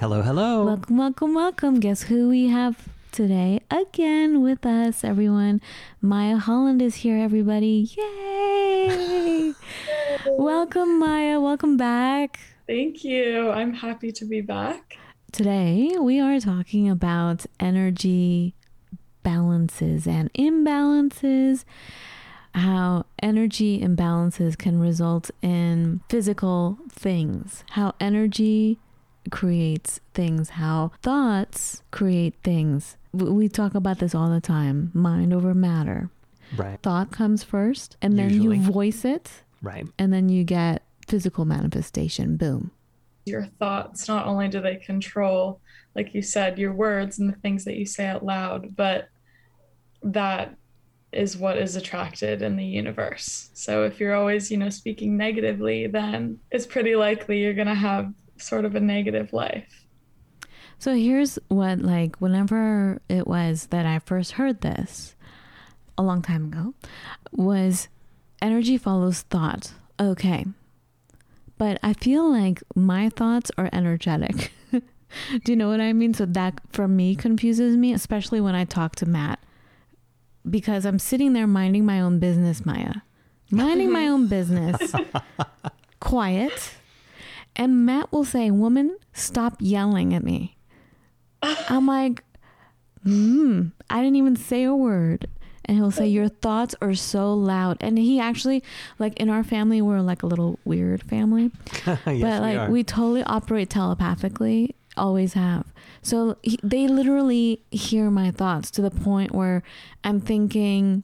Hello, hello. Welcome, welcome, welcome. Guess who we have today again with us, everyone? Maya Holland is here, everybody. Yay! welcome, Maya. Welcome back. Thank you. I'm happy to be back. Today, we are talking about energy balances and imbalances, how energy imbalances can result in physical things, how energy creates things, how thoughts create things. We talk about this all the time mind over matter. Right, Thought comes first, and then Usually. you voice it, right. and then you get physical manifestation. Boom. Your thoughts, not only do they control, like you said, your words and the things that you say out loud, but that is what is attracted in the universe. So if you're always, you know, speaking negatively, then it's pretty likely you're going to have sort of a negative life. So here's what, like, whenever it was that I first heard this a long time ago, was energy follows thought. Okay. But I feel like my thoughts are energetic. Do you know what I mean? So that for me confuses me, especially when I talk to Matt, because I'm sitting there minding my own business, Maya, minding my own business, quiet. And Matt will say, Woman, stop yelling at me. I'm like, hmm, I didn't even say a word. And he'll say, Your thoughts are so loud. And he actually, like in our family, we're like a little weird family. yes, but we like are. we, totally operate telepathically, always have. So he, they literally hear my thoughts to the point where I'm thinking,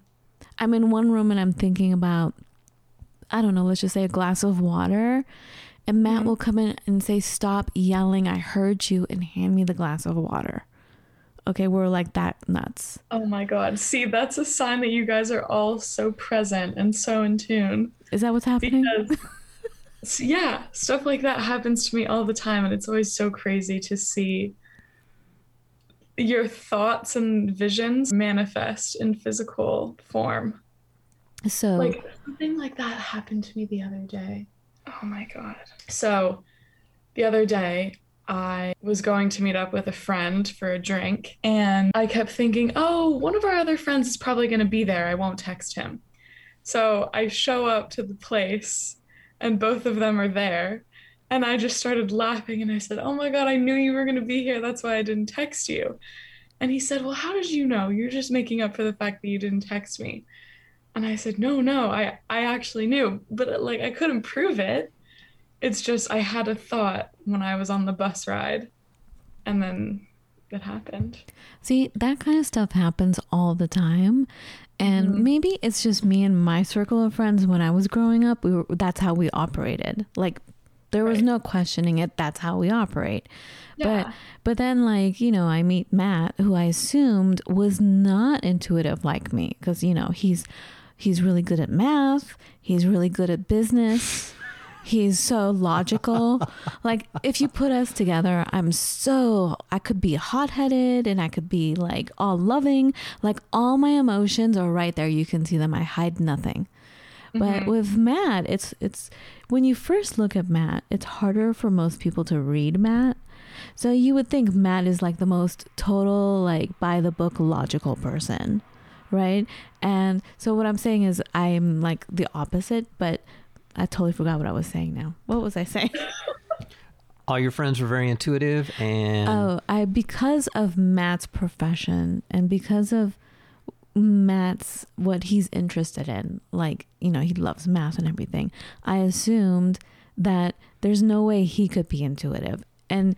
I'm in one room and I'm thinking about, I don't know, let's just say a glass of water. And Matt Mhm. will come in and say, Stop yelling. I heard you, and hand me the glass of water. Okay, we're like that nuts. Oh my God. See, that's a sign that you guys are all so present and so in tune. Is that what's happening? because yeah stuff like that happens to me all the time and it's always so crazy to see your thoughts and visions manifest in physical form so, like something like that happened to me the other day oh my god so the other day I was going to meet up with a friend for a drink, and I kept thinking, oh, one of our other friends is probably going to be there. I won't text him. So I show up to the place, and both of them are there. And I just started laughing, and I said, oh my God, I knew you were going to be here. That's why I didn't text you. And he said, well, how did you know? You're just making up for the fact that you didn't text me. And I said, no, no, I, I actually knew, but like I couldn't prove it. It's just I had a thought when I was on the bus ride, and then it happened. See, that kind of stuff happens all the time. And Mhm. maybe it's just me and my circle of friends when I was growing up, we were that's how we operated. Like there was Right. no questioning it, that's how we operate. Yeah. But but then like, you know, I meet Matt who I assumed was not intuitive like me because you know, he's he's really good at math, he's really good at business. He's so logical. like if you put us together, I'm so I could be hot-headed and I could be like all loving. Like all my emotions are right there. You can see them. I hide nothing. But Mhm. with Matt, it's it's when you first look at Matt, it's harder for most people to read Matt. So you would think Matt is like the most total like by the book logical person, right? And so what I'm saying is I'm like the opposite, but I totally forgot what I was saying now. What was I saying? All your friends were very intuitive, and Oh, I because of Matt's profession and because of Matt's what he's interested in, like, you know, he loves math and everything. I assumed that there's no way he could be intuitive. And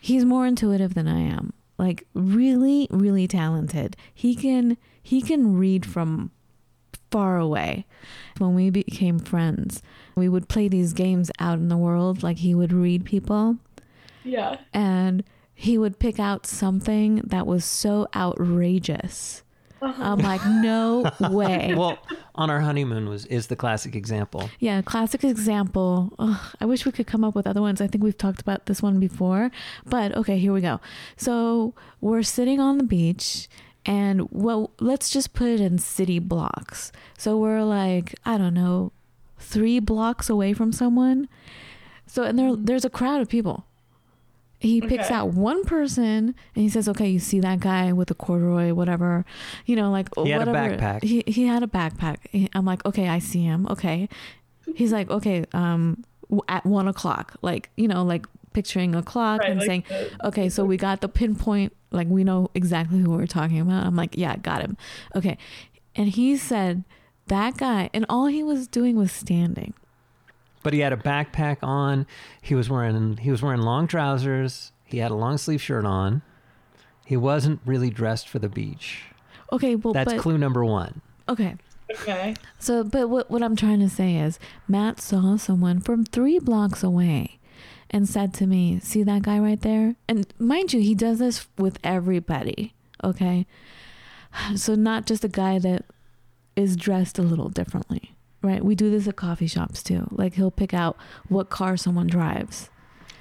he's more intuitive than I am. Like really, really talented. He can he can read from far away. When we became friends, we would play these games out in the world like he would read people Yeah. And he would pick out something that was so outrageous. Uh-huh. I'm like, no way. Well, on our honeymoon was is the classic example. Yeah, classic example. Ugh, I wish we could come up with other ones. I think we've talked about this one before, but okay, here we go. So we're sitting on the beach, and well, let's just put it in city blocks. So we're like, I don't know, three blocks away from someone. So and there there's a crowd of people he picks okay. out one person and he says, "Okay, you see that guy with the corduroy, whatever, you know, like he whatever." Had a backpack. He he had a backpack. I'm like, "Okay, I see him. Okay." He's like, "Okay, um, at one o'clock, like you know, like picturing a clock right, and like saying, the, "Okay, so we got the pinpoint. Like we know exactly who we're talking about." I'm like, "Yeah, got him." Okay, and he said that guy, and all he was doing was standing but he had a backpack on. He was wearing he was wearing long trousers. He had a long sleeve shirt on. He wasn't really dressed for the beach. Okay, well, that's but, clue number one. Okay. Okay. So, but what what I'm trying to say is, Matt saw someone from three blocks away, and said to me, "See that guy right there?" And mind you, he does this with everybody. Okay. So not just a guy that is dressed a little differently right? We do this at coffee shops too. Like he'll pick out what car someone drives.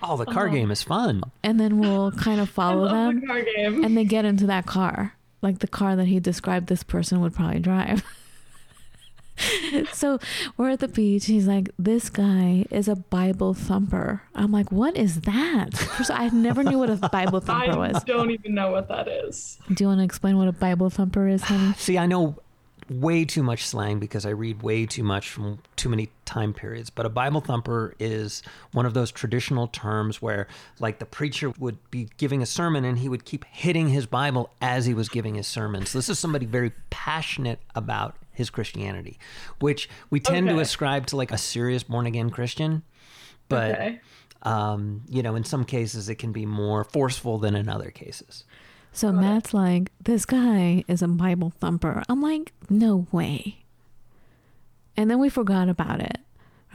Oh, the car uh-huh. game is fun. And then we'll kind of follow them. The car game. And they get into that car, like the car that he described this person would probably drive. so we're at the beach. He's like, "This guy is a Bible thumper." I'm like, "What is that?" First, I never knew what a Bible thumper was. I don't even know what that is. Do you want to explain what a Bible thumper is, honey? See, I know way too much slang because I read way too much from too many time periods. But a Bible thumper is one of those traditional terms where, like, the preacher would be giving a sermon and he would keep hitting his Bible as he was giving his sermon. So, this is somebody very passionate about his Christianity, which we tend okay. to ascribe to like a serious born again Christian. But, okay. um, you know, in some cases, it can be more forceful than in other cases. So Got Matt's it. like, this guy is a Bible thumper. I'm like, no way. And then we forgot about it,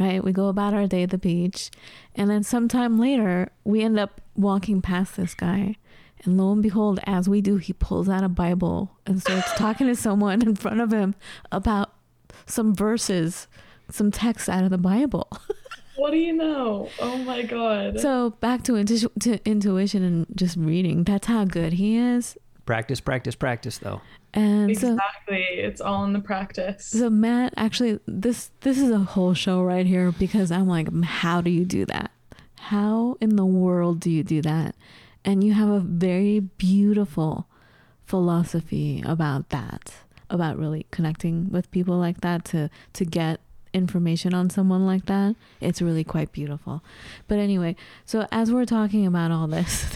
right? We go about our day at the beach. And then sometime later, we end up walking past this guy. And lo and behold, as we do, he pulls out a Bible and starts talking to someone in front of him about some verses, some text out of the Bible. What do you know? Oh my god. So back to, intu- to intuition and just reading. That's how good he is. Practice, practice, practice, though. And exactly, so, it's all in the practice. So Matt, actually, this this is a whole show right here because I'm like, how do you do that? How in the world do you do that? And you have a very beautiful philosophy about that, about really connecting with people like that to to get information on someone like that, it's really quite beautiful. But anyway, so as we're talking about all this,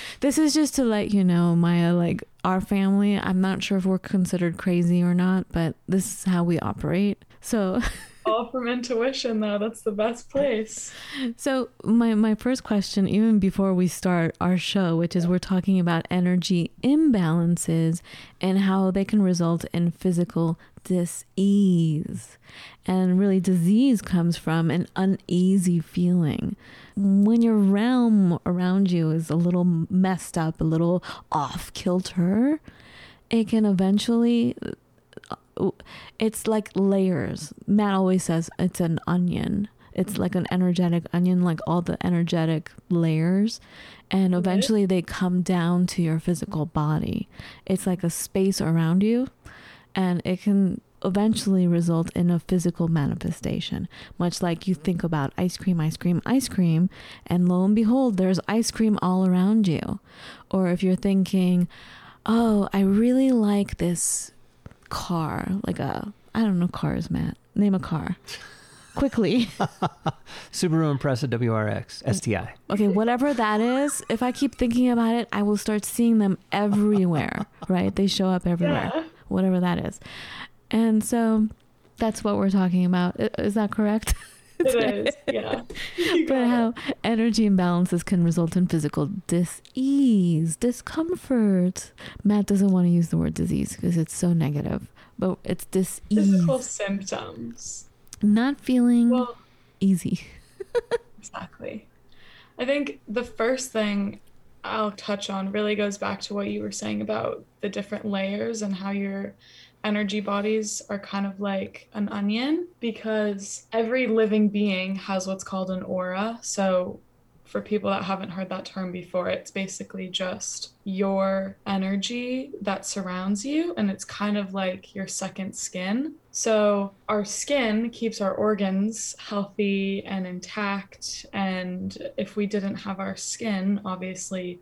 this is just to let you know, Maya, like our family, I'm not sure if we're considered crazy or not, but this is how we operate. So all from intuition though. That's the best place. So my my first question even before we start our show which is we're talking about energy imbalances and how they can result in physical dis-ease. And really disease comes from an uneasy feeling. When your realm around you is a little messed up a little off kilter it can eventually it's like layers. Matt always says it's an onion. It's like an energetic onion, like all the energetic layers. And mm-hmm. eventually they come down to your physical body. It's like a space around you, and it can eventually result in a physical manifestation. Much like you think about ice cream, ice cream, ice cream, and lo and behold, there's ice cream all around you. Or if you're thinking, oh, I really like this car, like a I don't know cars, Matt. Name a car. Quickly. Subaru Impreza WRX STI. Okay, whatever that is, if I keep thinking about it, I will start seeing them everywhere, right? They show up everywhere. Yeah. Whatever that is. And so that's what we're talking about. Is that correct? It is, yeah. but how energy imbalances can result in physical dis-ease, discomfort. Matt doesn't want to use the word disease because it's so negative, but it's dis-ease. Physical symptoms. Not feeling well, easy. exactly. I think the first thing I'll touch on really goes back to what you were saying about the different layers and how your energy bodies are kind of like an onion because every living being has what's called an aura. So for people that haven't heard that term before, it's basically just your energy that surrounds you, and it's kind of like your second skin. So, our skin keeps our organs healthy and intact. And if we didn't have our skin, obviously,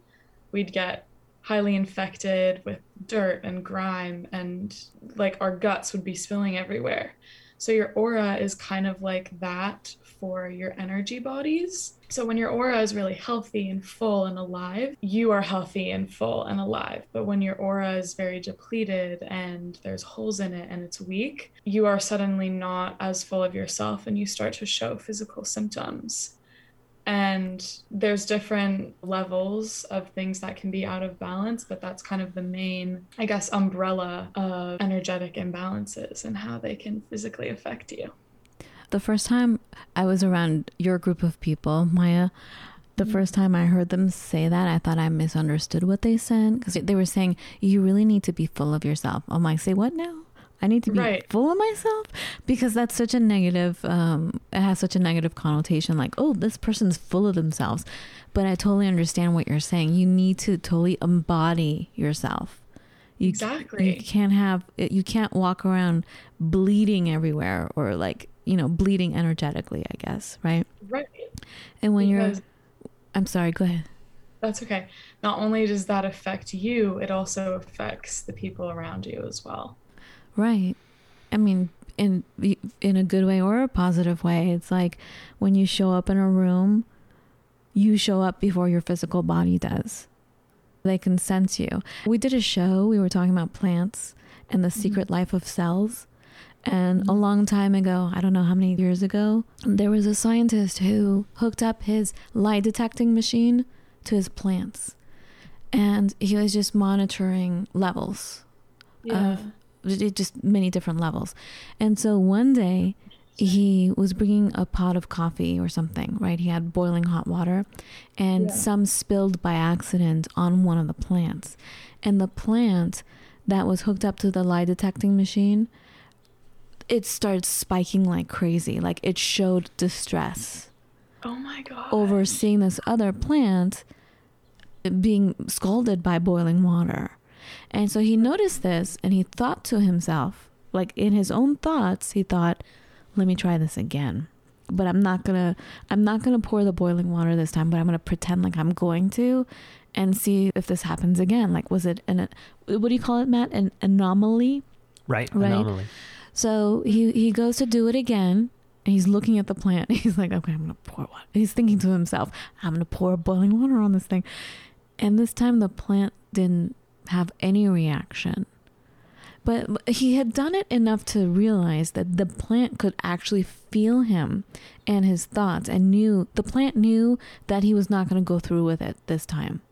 we'd get highly infected with dirt and grime, and like our guts would be spilling everywhere. So, your aura is kind of like that for your energy bodies. So when your aura is really healthy and full and alive, you are healthy and full and alive. But when your aura is very depleted and there's holes in it and it's weak, you are suddenly not as full of yourself and you start to show physical symptoms. And there's different levels of things that can be out of balance, but that's kind of the main, I guess, umbrella of energetic imbalances and how they can physically affect you. The first time I was around your group of people, Maya, the mm-hmm. first time I heard them say that, I thought I misunderstood what they said because they were saying you really need to be full of yourself. I'm like, say what now? I need to be right. full of myself because that's such a negative. Um, it has such a negative connotation. Like, oh, this person's full of themselves. But I totally understand what you're saying. You need to totally embody yourself. You, exactly. You can't have. You can't walk around bleeding everywhere or like you know, bleeding energetically, I guess, right? Right. And when because you're I'm sorry, go ahead. That's okay. Not only does that affect you, it also affects the people around you as well. Right. I mean, in in a good way or a positive way. It's like when you show up in a room, you show up before your physical body does. They can sense you. We did a show, we were talking about plants and the mm-hmm. secret life of cells. And a long time ago, I don't know how many years ago, there was a scientist who hooked up his lie detecting machine to his plants. And he was just monitoring levels yeah. of just many different levels. And so one day, he was bringing a pot of coffee or something, right? He had boiling hot water, and yeah. some spilled by accident on one of the plants. And the plant that was hooked up to the lie detecting machine it started spiking like crazy. Like it showed distress. Oh my god. Over seeing this other plant being scalded by boiling water. And so he noticed this and he thought to himself, like in his own thoughts, he thought, let me try this again. But I'm not gonna I'm not gonna pour the boiling water this time, but I'm gonna pretend like I'm going to and see if this happens again. Like was it an what do you call it, Matt? An anomaly? Right. Right. Anomaly. So he he goes to do it again. And he's looking at the plant. He's like, okay, I'm gonna pour water. He's thinking to himself, I'm gonna pour boiling water on this thing. And this time the plant didn't have any reaction. But he had done it enough to realize that the plant could actually feel him and his thoughts and knew the plant knew that he was not going to go through with it this time.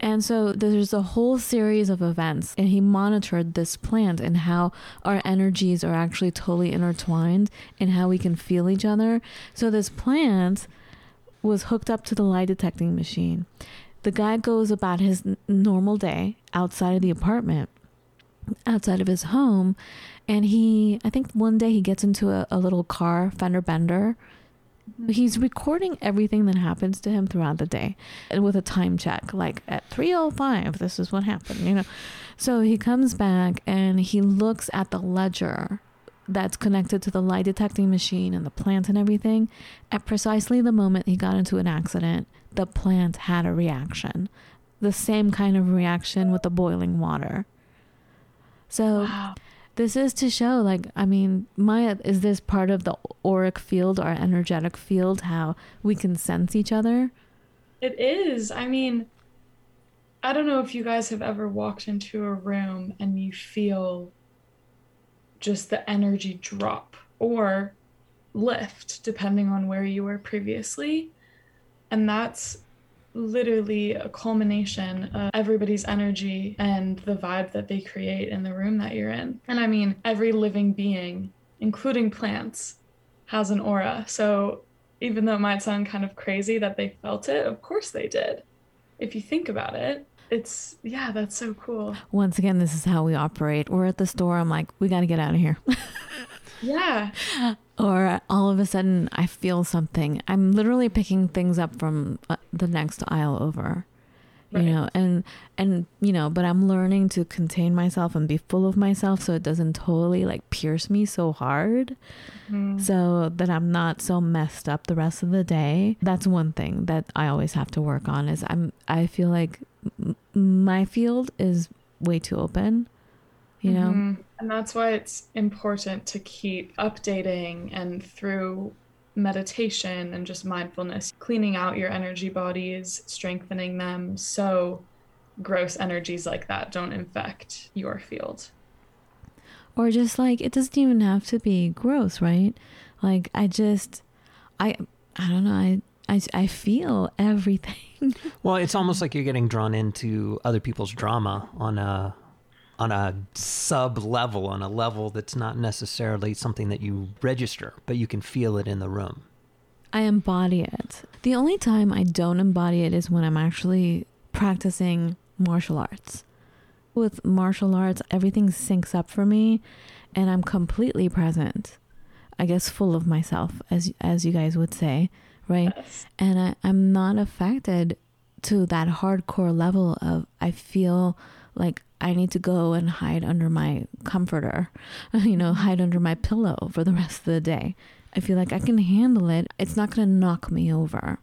And so there's a whole series of events, and he monitored this plant and how our energies are actually totally intertwined and how we can feel each other. So this plant was hooked up to the lie detecting machine. The guy goes about his normal day outside of the apartment, outside of his home, and he, I think one day he gets into a, a little car fender bender mm-hmm. He's recording everything that happens to him throughout the day and with a time check, like at 3.05, this is what happened, you know. So he comes back and he looks at the ledger that's connected to the lie detecting machine and the plant and everything. At precisely the moment he got into an accident, the plant had a reaction. The same kind of reaction with the boiling water. So wow this is to show like i mean maya is this part of the auric field or energetic field how we can sense each other it is i mean i don't know if you guys have ever walked into a room and you feel just the energy drop or lift depending on where you were previously and that's literally a culmination of everybody's energy and the vibe that they create in the room that you're in. And I mean, every living being, including plants, has an aura. So even though it might sound kind of crazy that they felt it, of course they did. If you think about it, it's yeah, that's so cool. Once again, this is how we operate. We're at the store. I'm like, we got to get out of here. yeah. Or all of a sudden, I feel something. I'm literally picking things up from uh, the next aisle over right. you know and and you know but i'm learning to contain myself and be full of myself so it doesn't totally like pierce me so hard mm-hmm. so that i'm not so messed up the rest of the day that's one thing that i always have to work on is i'm i feel like m- my field is way too open you know mm-hmm. and that's why it's important to keep updating and through meditation and just mindfulness, cleaning out your energy bodies, strengthening them so gross energies like that don't infect your field. Or just like it doesn't even have to be gross, right? Like I just I I don't know, I I, I feel everything. well, it's almost like you're getting drawn into other people's drama on a on a sub level, on a level that's not necessarily something that you register, but you can feel it in the room. I embody it. The only time I don't embody it is when I'm actually practicing martial arts. With martial arts, everything syncs up for me and I'm completely present. I guess full of myself, as as you guys would say, right? Yes. And I, I'm not affected to that hardcore level of I feel like I need to go and hide under my comforter, you know, hide under my pillow for the rest of the day. I feel like I can handle it. It's not going to knock me over.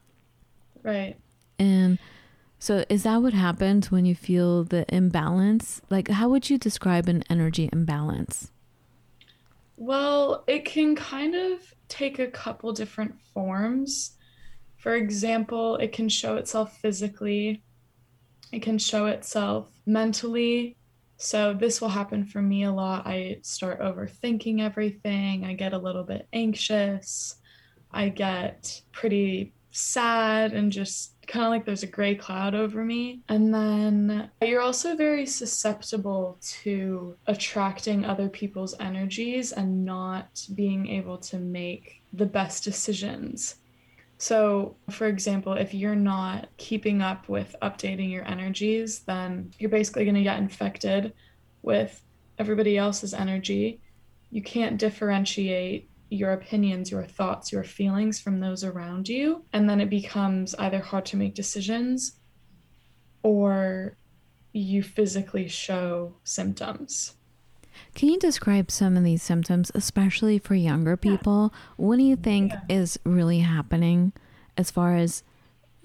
Right. And so is that what happens when you feel the imbalance? Like how would you describe an energy imbalance? Well, it can kind of take a couple different forms. For example, it can show itself physically it can show itself mentally. So, this will happen for me a lot. I start overthinking everything. I get a little bit anxious. I get pretty sad and just kind of like there's a gray cloud over me. And then you're also very susceptible to attracting other people's energies and not being able to make the best decisions. So, for example, if you're not keeping up with updating your energies, then you're basically going to get infected with everybody else's energy. You can't differentiate your opinions, your thoughts, your feelings from those around you. And then it becomes either hard to make decisions or you physically show symptoms. Can you describe some of these symptoms, especially for younger people? What do you think yeah. is really happening as far as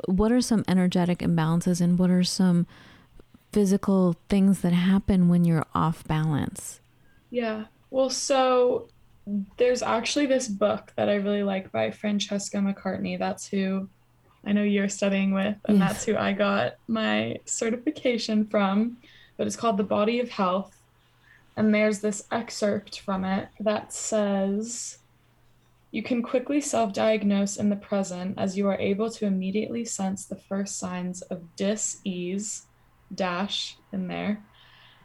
what are some energetic imbalances and what are some physical things that happen when you're off balance? Yeah. Well, so there's actually this book that I really like by Francesca McCartney. That's who I know you're studying with, and yes. that's who I got my certification from. But it's called The Body of Health and there's this excerpt from it that says, You can quickly self diagnose in the present as you are able to immediately sense the first signs of dis ease, dash in there,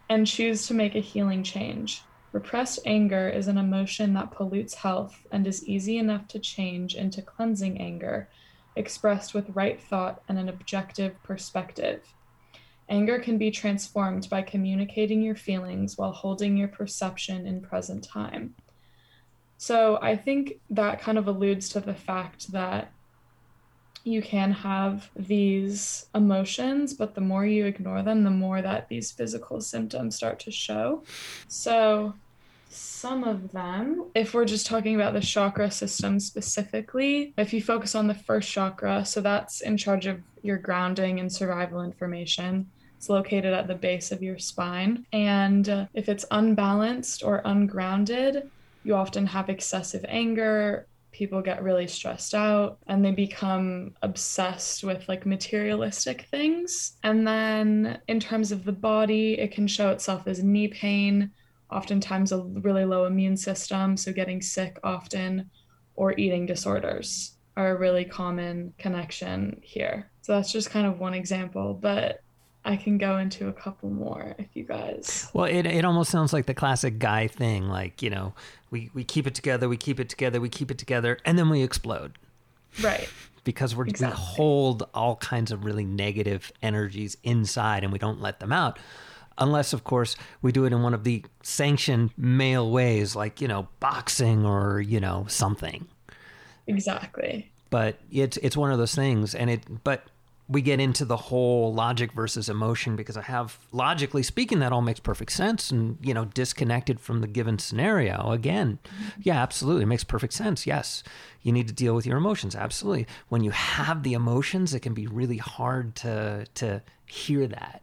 and choose to make a healing change. Repressed anger is an emotion that pollutes health and is easy enough to change into cleansing anger, expressed with right thought and an objective perspective. Anger can be transformed by communicating your feelings while holding your perception in present time. So I think that kind of alludes to the fact that you can have these emotions, but the more you ignore them, the more that these physical symptoms start to show. So, some of them, if we're just talking about the chakra system specifically, if you focus on the first chakra, so that's in charge of your grounding and survival information. It's located at the base of your spine. And uh, if it's unbalanced or ungrounded, you often have excessive anger. People get really stressed out and they become obsessed with like materialistic things. And then, in terms of the body, it can show itself as knee pain, oftentimes a really low immune system, so getting sick often, or eating disorders are a really common connection here. So that's just kind of one example, but I can go into a couple more if you guys. Well, it, it almost sounds like the classic guy thing. Like, you know, we, we keep it together, we keep it together, we keep it together, and then we explode. Right. because we're, exactly. we hold all kinds of really negative energies inside and we don't let them out. Unless, of course, we do it in one of the sanctioned male ways, like, you know, boxing or, you know, something. Exactly. But it's it's one of those things and it but we get into the whole logic versus emotion because I have logically speaking that all makes perfect sense and you know disconnected from the given scenario. Again mm-hmm. yeah absolutely. It makes perfect sense. Yes you need to deal with your emotions. Absolutely. When you have the emotions it can be really hard to to hear that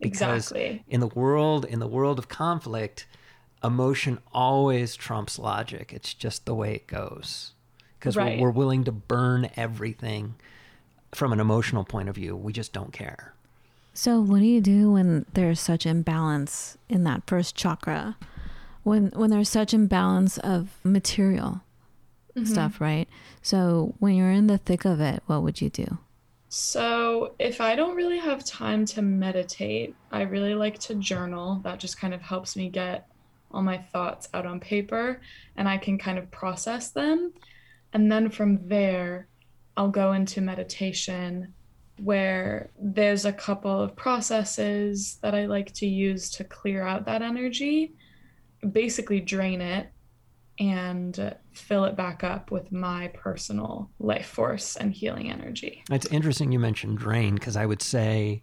because exactly. in the world in the world of conflict emotion always trumps logic it's just the way it goes because right. we're, we're willing to burn everything from an emotional point of view, we just don't care. So, what do you do when there's such imbalance in that first chakra? When when there's such imbalance of material mm-hmm. stuff, right? So, when you're in the thick of it, what would you do? So, if I don't really have time to meditate, I really like to journal. That just kind of helps me get all my thoughts out on paper and I can kind of process them. And then from there, I'll go into meditation where there's a couple of processes that I like to use to clear out that energy, basically drain it and fill it back up with my personal life force and healing energy. It's interesting you mentioned drain because I would say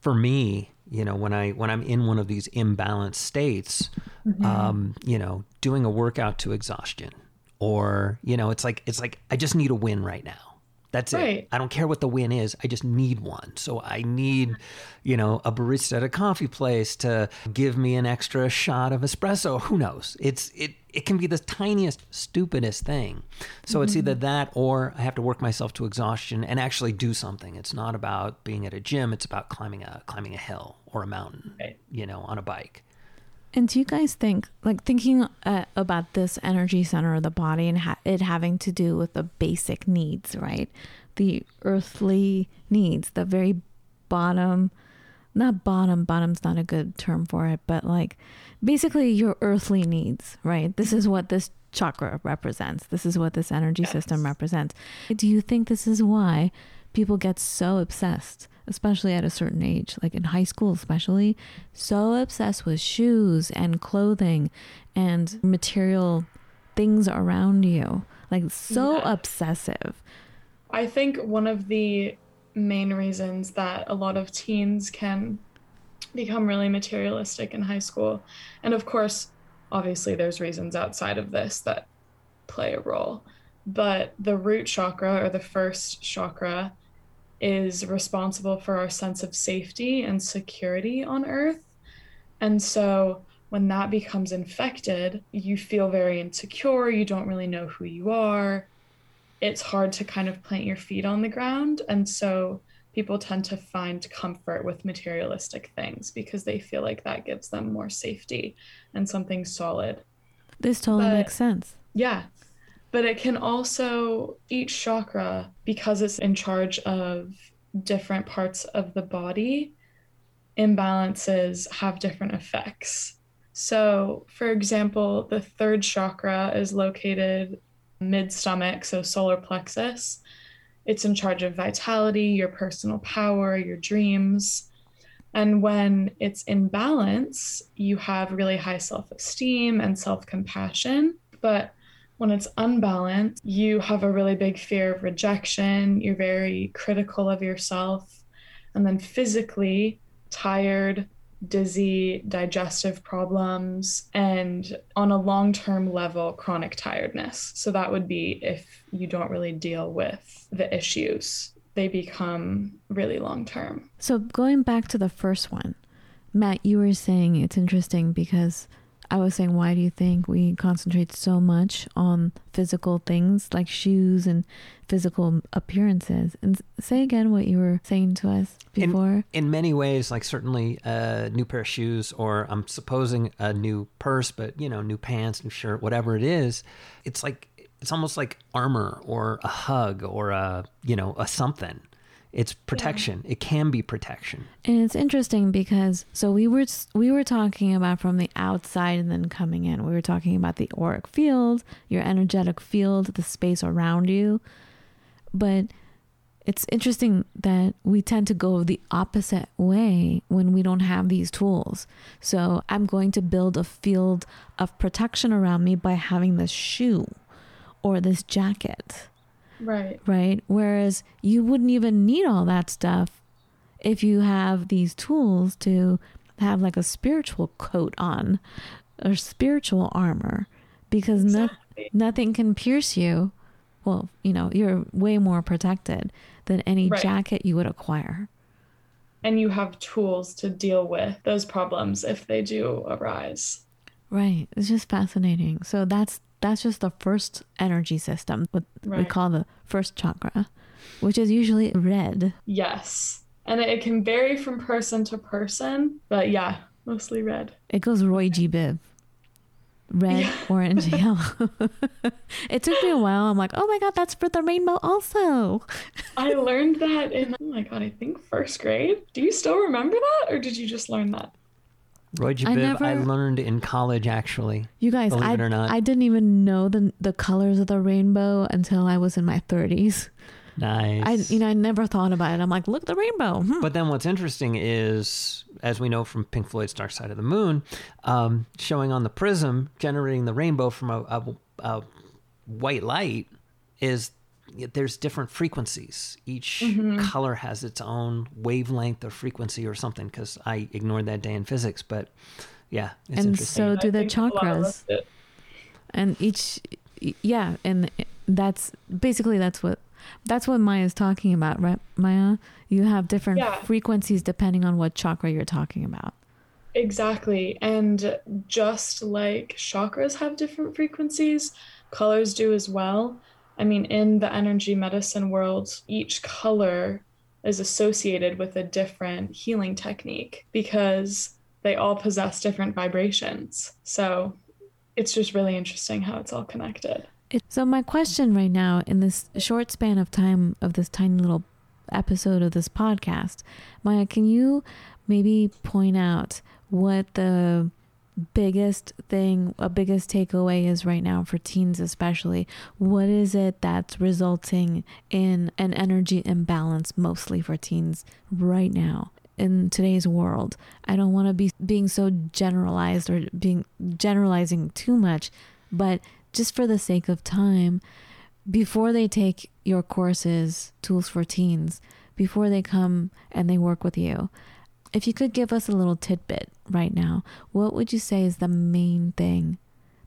for me, you know, when I when I'm in one of these imbalanced states, mm-hmm. um, you know, doing a workout to exhaustion or, you know, it's like it's like I just need a win right now that's right. it. I don't care what the win is. I just need one. So I need, you know, a barista at a coffee place to give me an extra shot of espresso. Who knows? It's it it can be the tiniest, stupidest thing. So mm-hmm. it's either that or I have to work myself to exhaustion and actually do something. It's not about being at a gym. It's about climbing a climbing a hill or a mountain, right. you know, on a bike. And do you guys think, like thinking uh, about this energy center of the body and ha- it having to do with the basic needs, right? The earthly needs, the very bottom, not bottom, bottom's not a good term for it, but like basically your earthly needs, right? This is what this chakra represents. This is what this energy yes. system represents. Do you think this is why people get so obsessed especially at a certain age, like in high school, especially, so obsessed with shoes and clothing and material things around you. Like, so yeah. obsessive. I think one of the main reasons that a lot of teens can become really materialistic in high school, and of course, obviously, there's reasons outside of this that play a role. But the root chakra or the first chakra is responsible for our sense of safety and security on Earth. And so when that becomes infected, you feel very insecure, you don't really know who you are. It's hard to kind of plant your feet on the ground. And so people tend to find comfort with materialistic things because they feel like that gives them more safety and something solid. This totally but, makes sense. Yeah but it can also each chakra because it's in charge of different parts of the body imbalances have different effects. So for example the third chakra is located mid stomach so solar plexus. It's in charge of vitality your personal power your dreams. And when it's in balance you have really high self-esteem and self-compassion. But when it's unbalanced, you have a really big fear of rejection. You're very critical of yourself. And then physically tired, dizzy, digestive problems, and on a long term level, chronic tiredness. So that would be if you don't really deal with the issues, they become really long term. So going back to the first one, Matt, you were saying it's interesting because I was saying, why do you think we concentrate so much on physical things like shoes and physical appearances? And say again what you were saying to us before. In, in many ways, like certainly a new pair of shoes, or I'm supposing a new purse, but you know, new pants, new shirt, whatever it is, it's like it's almost like armor or a hug or a you know a something it's protection. Yeah. It can be protection. And it's interesting because so we were we were talking about from the outside and then coming in. We were talking about the auric field, your energetic field, the space around you. but it's interesting that we tend to go the opposite way when we don't have these tools. So I'm going to build a field of protection around me by having this shoe or this jacket. Right. Right. Whereas you wouldn't even need all that stuff if you have these tools to have like a spiritual coat on or spiritual armor because exactly. no, nothing can pierce you. Well, you know, you're way more protected than any right. jacket you would acquire. And you have tools to deal with those problems if they do arise. Right. It's just fascinating. So that's that's just the first energy system, what right. we call the first chakra, which is usually red. Yes. And it can vary from person to person, but yeah, mostly red. It goes Roy G. Biv red, yeah. orange, yellow. it took me a while. I'm like, oh my god, that's for the rainbow also. I learned that in oh my god, I think first grade. Do you still remember that, or did you just learn that? Roy G. Biv, I, never, I learned in college actually. You guys, believe I, I didn't even know the the colors of the rainbow until I was in my 30s. Nice. I you know I never thought about it. I'm like, look the rainbow. Hmm. But then what's interesting is, as we know from Pink Floyd's Dark Side of the Moon, um, showing on the prism, generating the rainbow from a, a, a white light is there's different frequencies. Each mm-hmm. color has its own wavelength or frequency or something. Because I ignored that day in physics, but yeah, and so do the chakras. And each, yeah, and that's basically that's what that's what Maya is talking about, right, Maya? You have different yeah. frequencies depending on what chakra you're talking about. Exactly. And just like chakras have different frequencies, colors do as well. I mean, in the energy medicine world, each color is associated with a different healing technique because they all possess different vibrations. So it's just really interesting how it's all connected. So my question right now in this short span of time of this tiny little episode of this podcast, Maya, can you maybe point out what the biggest thing, a biggest takeaway is right now for teens especially? What is it that's resulting in an energy imbalance mostly for teens right now? in today's world. I don't want to be being so generalized or being generalizing too much, but just for the sake of time, before they take your courses, Tools for Teens, before they come and they work with you, if you could give us a little tidbit right now, what would you say is the main thing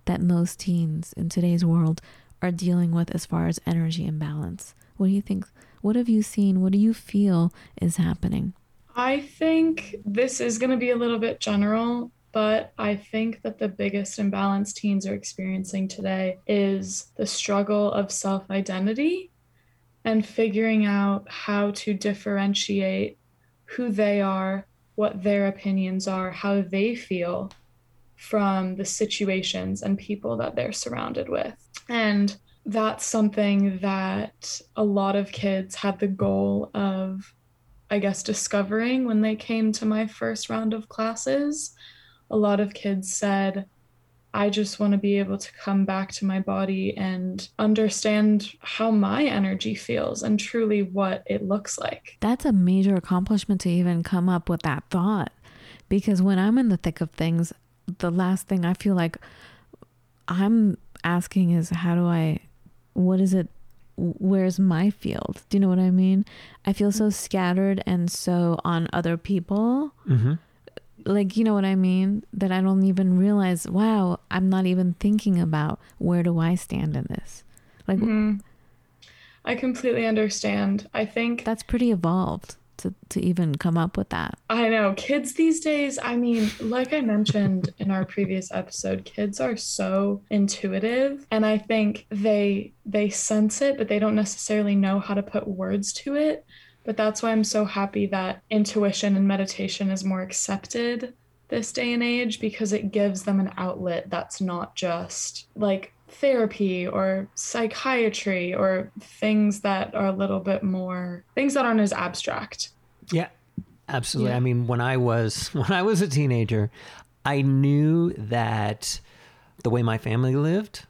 that most teens in today's world are dealing with as far as energy imbalance? What do you think? What have you seen? What do you feel is happening? I think this is going to be a little bit general, but I think that the biggest imbalance teens are experiencing today is the struggle of self identity and figuring out how to differentiate who they are, what their opinions are, how they feel from the situations and people that they're surrounded with. And that's something that a lot of kids had the goal of, I guess, discovering when they came to my first round of classes a lot of kids said, I just want to be able to come back to my body and understand how my energy feels and truly what it looks like. That's a major accomplishment to even come up with that thought. Because when I'm in the thick of things, the last thing I feel like I'm asking is, how do I, what is it, where's my field? Do you know what I mean? I feel so scattered and so on other people. Mm-hmm like you know what i mean? That i don't even realize wow i'm not even thinking about where do i stand in this? Like mm-hmm. i completely understand. I think that's pretty evolved to, to even come up with that. I know. Kids these days i mean like i mentioned in our previous episode kids are so intuitive and i think they they sense it but they don't necessarily know how to put words to it but that's why I'm so happy that intuition and meditation is more accepted this day and age because it gives them an outlet that's not just like therapy or psychiatry or things that are a little bit more things that aren't as abstract. Yeah. Absolutely. Yeah. I mean, when I was when I was a teenager, I knew that the way my family lived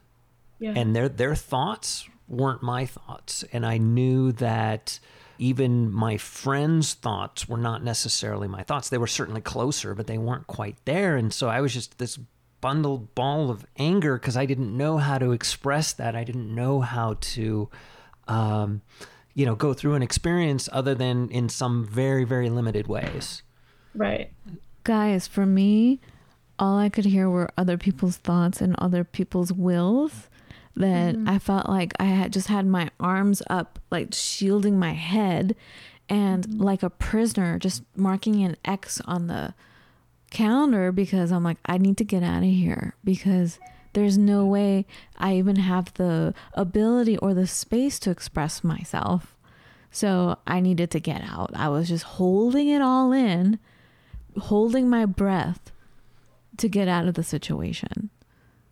yeah. and their their thoughts weren't my thoughts. And I knew that even my friends' thoughts were not necessarily my thoughts. They were certainly closer, but they weren't quite there. And so I was just this bundled ball of anger because I didn't know how to express that. I didn't know how to, um, you know, go through an experience other than in some very, very limited ways. Right. Guys, for me, all I could hear were other people's thoughts and other people's wills that mm. I felt like I had just had my arms up, like shielding my head, and mm. like a prisoner, just marking an X on the calendar because I'm like, I need to get out of here because there's no way I even have the ability or the space to express myself. So I needed to get out. I was just holding it all in, holding my breath to get out of the situation,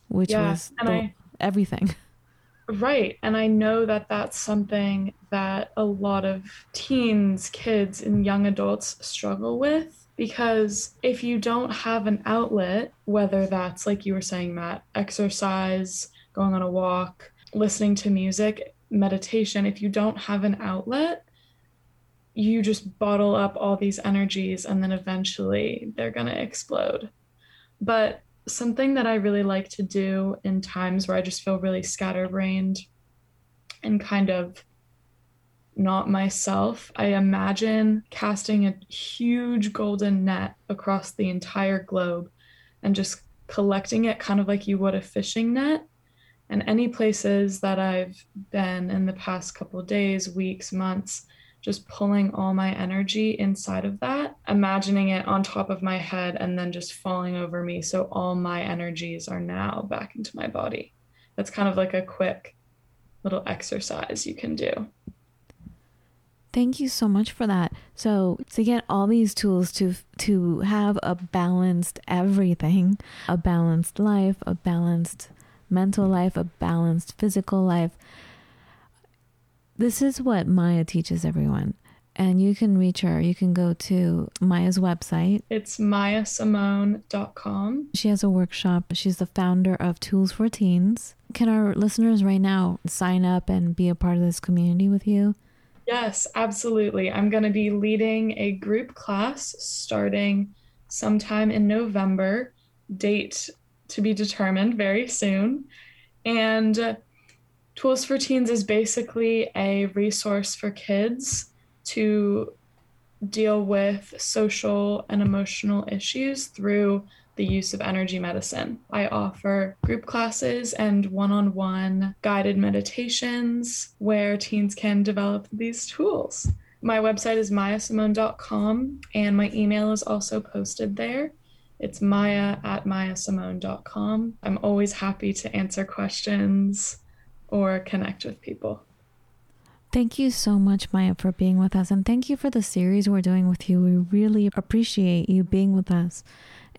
which yeah, was the, I, everything. Right. And I know that that's something that a lot of teens, kids, and young adults struggle with because if you don't have an outlet, whether that's like you were saying, Matt, exercise, going on a walk, listening to music, meditation, if you don't have an outlet, you just bottle up all these energies and then eventually they're going to explode. But something that I really like to do in times where I just feel really scatterbrained and kind of not myself, I imagine casting a huge golden net across the entire globe and just collecting it kind of like you would a fishing net. And any places that I've been in the past couple days, weeks, months, just pulling all my energy inside of that, imagining it on top of my head and then just falling over me. So all my energies are now back into my body. That's kind of like a quick little exercise you can do. Thank you so much for that. So to get all these tools to to have a balanced everything, a balanced life, a balanced mental life, a balanced physical life. This is what Maya teaches everyone. And you can reach her. You can go to Maya's website. It's mayasimone.com. She has a workshop. She's the founder of Tools for Teens. Can our listeners right now sign up and be a part of this community with you? Yes, absolutely. I'm going to be leading a group class starting sometime in November, date to be determined very soon. And Tools for Teens is basically a resource for kids to deal with social and emotional issues through the use of energy medicine. I offer group classes and one on one guided meditations where teens can develop these tools. My website is mayasimone.com and my email is also posted there. It's maya at mayasimone.com. I'm always happy to answer questions or connect with people. Thank you so much, Maya, for being with us. And thank you for the series we're doing with you. We really appreciate you being with us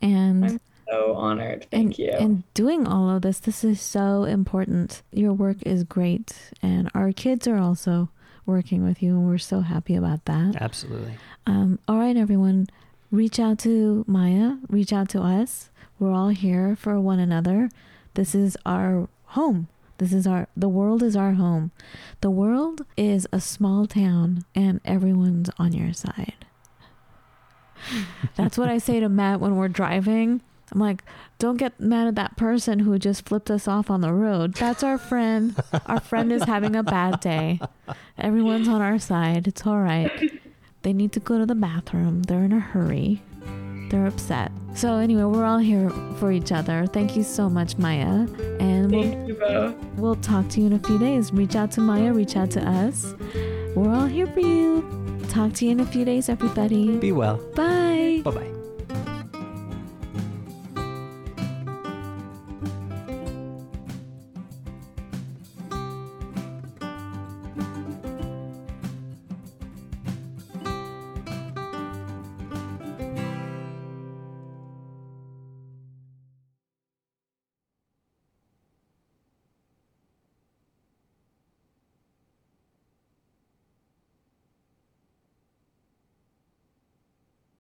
and I'm so honored. Thank and, you. And doing all of this, this is so important. Your work is great, and our kids are also working with you, and we're so happy about that. Absolutely. Um, all right, everyone, reach out to Maya, reach out to us. We're all here for one another. This is our home. This is our the world is our home. The world is a small town and everyone's on your side. That's what I say to Matt when we're driving. I'm like, don't get mad at that person who just flipped us off on the road. That's our friend. Our friend is having a bad day. Everyone's on our side. It's all right. They need to go to the bathroom. They're in a hurry. They're upset. So anyway, we're all here for each other. Thank you so much, Maya. And we'll, we'll talk to you in a few days. Reach out to Maya, reach out to us. We're all here for you. Talk to you in a few days, everybody. Be well. Bye. Bye bye.